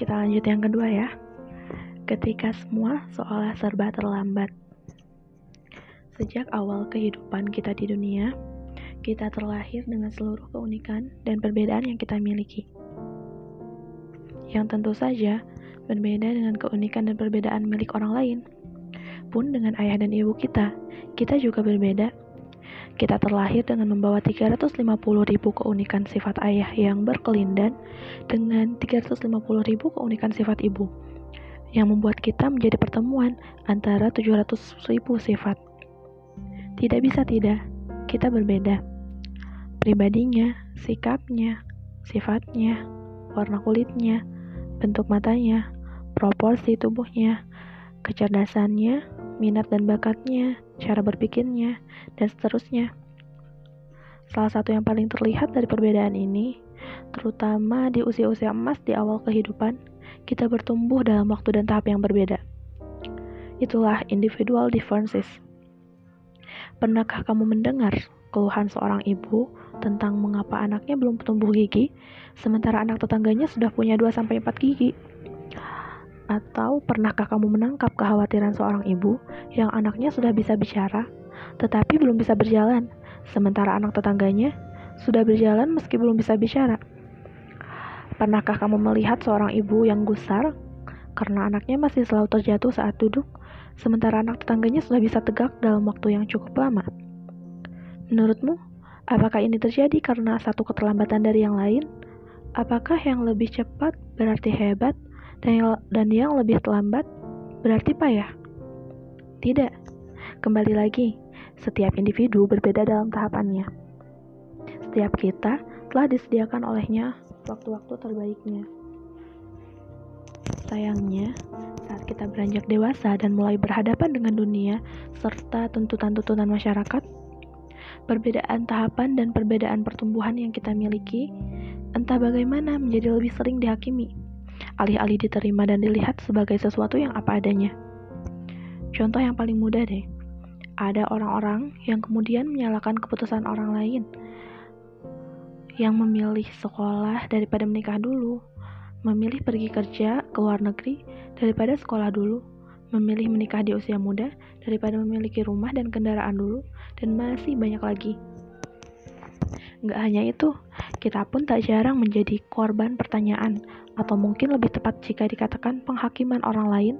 Kita lanjut yang kedua ya. Ketika semua seolah serba terlambat. Sejak awal kehidupan kita di dunia, kita terlahir dengan seluruh keunikan dan perbedaan yang kita miliki. Yang tentu saja berbeda dengan keunikan dan perbedaan milik orang lain. Pun dengan ayah dan ibu kita, kita juga berbeda. Kita terlahir dengan membawa 350 ribu keunikan sifat ayah yang berkelindan dengan 350 ribu keunikan sifat ibu yang membuat kita menjadi pertemuan antara 700 ribu sifat. Tidak bisa tidak, kita berbeda. Pribadinya, sikapnya, sifatnya, warna kulitnya, bentuk matanya, proporsi tubuhnya, kecerdasannya, minat dan bakatnya, cara berpikirnya, dan seterusnya. Salah satu yang paling terlihat dari perbedaan ini, terutama di usia-usia emas di awal kehidupan, kita bertumbuh dalam waktu dan tahap yang berbeda. Itulah individual differences. Pernahkah kamu mendengar keluhan seorang ibu tentang mengapa anaknya belum tumbuh gigi, sementara anak tetangganya sudah punya 2-4 gigi? Atau pernahkah kamu menangkap kekhawatiran seorang ibu yang anaknya sudah bisa bicara, tetapi belum bisa berjalan, sementara anak tetangganya sudah berjalan meski belum bisa bicara? Pernahkah kamu melihat seorang ibu yang gusar karena anaknya masih selalu terjatuh saat duduk, sementara anak tetangganya sudah bisa tegak dalam waktu yang cukup lama? Menurutmu, apakah ini terjadi karena satu keterlambatan dari yang lain? Apakah yang lebih cepat berarti hebat dan yang, dan yang lebih terlambat berarti payah? Tidak. Kembali lagi, setiap individu berbeda dalam tahapannya. Setiap kita telah disediakan olehnya waktu-waktu terbaiknya. Sayangnya, saat kita beranjak dewasa dan mulai berhadapan dengan dunia serta tuntutan-tuntutan masyarakat, perbedaan tahapan dan perbedaan pertumbuhan yang kita miliki entah bagaimana menjadi lebih sering dihakimi, alih-alih diterima dan dilihat sebagai sesuatu yang apa adanya. Contoh yang paling mudah deh, ada orang-orang yang kemudian menyalahkan keputusan orang lain yang memilih sekolah daripada menikah dulu, memilih pergi kerja ke luar negeri daripada sekolah dulu, memilih menikah di usia muda daripada memiliki rumah dan kendaraan dulu, dan masih banyak lagi. Nggak hanya itu, kita pun tak jarang menjadi korban pertanyaan, atau mungkin lebih tepat jika dikatakan penghakiman orang lain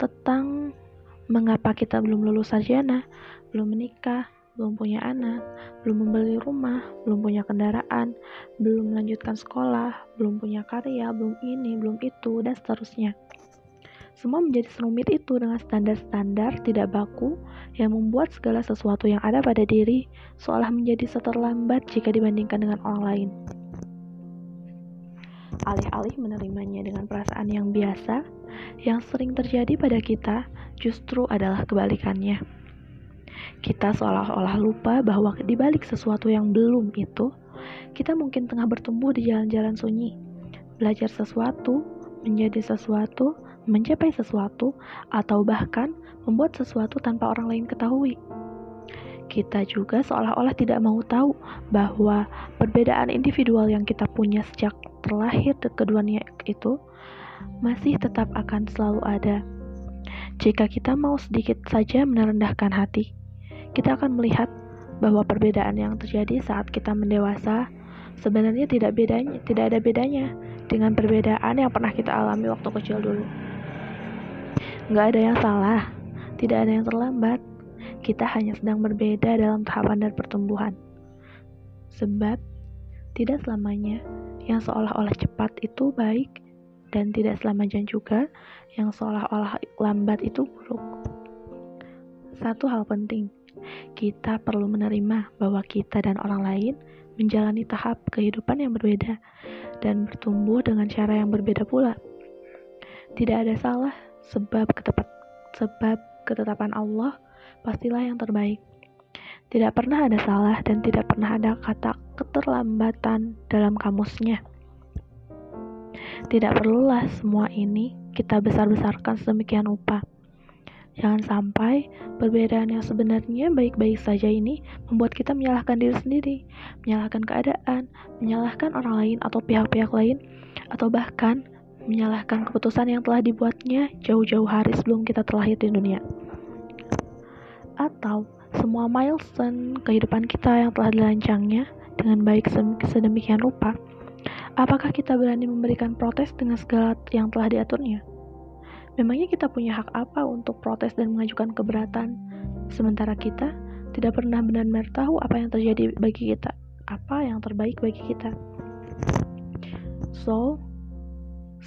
tentang mengapa kita belum lulus sarjana, belum menikah, belum punya anak, belum membeli rumah, belum punya kendaraan, belum melanjutkan sekolah, belum punya karya, belum ini, belum itu, dan seterusnya. Semua menjadi serumit itu dengan standar-standar tidak baku yang membuat segala sesuatu yang ada pada diri seolah menjadi seterlambat jika dibandingkan dengan orang lain. Alih-alih menerimanya dengan perasaan yang biasa, yang sering terjadi pada kita justru adalah kebalikannya kita seolah-olah lupa bahwa di balik sesuatu yang belum itu, kita mungkin tengah bertumbuh di jalan-jalan sunyi, belajar sesuatu, menjadi sesuatu, mencapai sesuatu, atau bahkan membuat sesuatu tanpa orang lain ketahui. Kita juga seolah-olah tidak mau tahu bahwa perbedaan individual yang kita punya sejak terlahir keduanya itu masih tetap akan selalu ada. Jika kita mau sedikit saja merendahkan hati, kita akan melihat bahwa perbedaan yang terjadi saat kita mendewasa sebenarnya tidak bedanya, tidak ada bedanya dengan perbedaan yang pernah kita alami waktu kecil dulu. Nggak ada yang salah, tidak ada yang terlambat. Kita hanya sedang berbeda dalam tahapan dan pertumbuhan. Sebab tidak selamanya yang seolah-olah cepat itu baik dan tidak selamanya juga yang seolah-olah lambat itu buruk. Satu hal penting, kita perlu menerima bahwa kita dan orang lain menjalani tahap kehidupan yang berbeda dan bertumbuh dengan cara yang berbeda pula. Tidak ada salah sebab ketepat, sebab ketetapan Allah pastilah yang terbaik. Tidak pernah ada salah dan tidak pernah ada kata keterlambatan dalam kamusnya. Tidak perlulah semua ini kita besar-besarkan sedemikian rupa. Jangan sampai perbedaan yang sebenarnya baik-baik saja ini membuat kita menyalahkan diri sendiri, menyalahkan keadaan, menyalahkan orang lain atau pihak-pihak lain, atau bahkan menyalahkan keputusan yang telah dibuatnya jauh-jauh hari sebelum kita terlahir di dunia. Atau semua milestone kehidupan kita yang telah dirancangnya dengan baik sedemikian rupa, apakah kita berani memberikan protes dengan segala yang telah diaturnya? Memangnya kita punya hak apa untuk protes dan mengajukan keberatan, sementara kita tidak pernah benar-benar tahu apa yang terjadi bagi kita, apa yang terbaik bagi kita. So,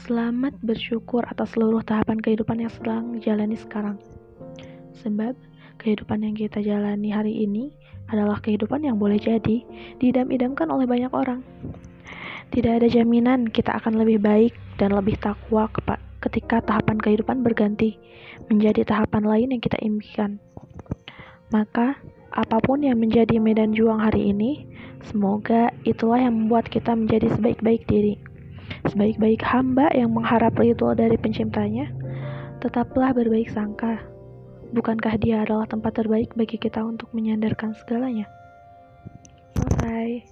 selamat bersyukur atas seluruh tahapan kehidupan yang sedang dijalani sekarang. Sebab, kehidupan yang kita jalani hari ini adalah kehidupan yang boleh jadi didam-idamkan oleh banyak orang. Tidak ada jaminan kita akan lebih baik dan lebih takwa ketika tahapan kehidupan berganti menjadi tahapan lain yang kita impikan. Maka, apa pun yang menjadi medan juang hari ini, semoga itulah yang membuat kita menjadi sebaik-baik diri. Sebaik-baik hamba yang mengharap ritual dari penciptanya, tetaplah berbaik sangka. Bukankah dia adalah tempat terbaik bagi kita untuk menyandarkan segalanya? Selesai.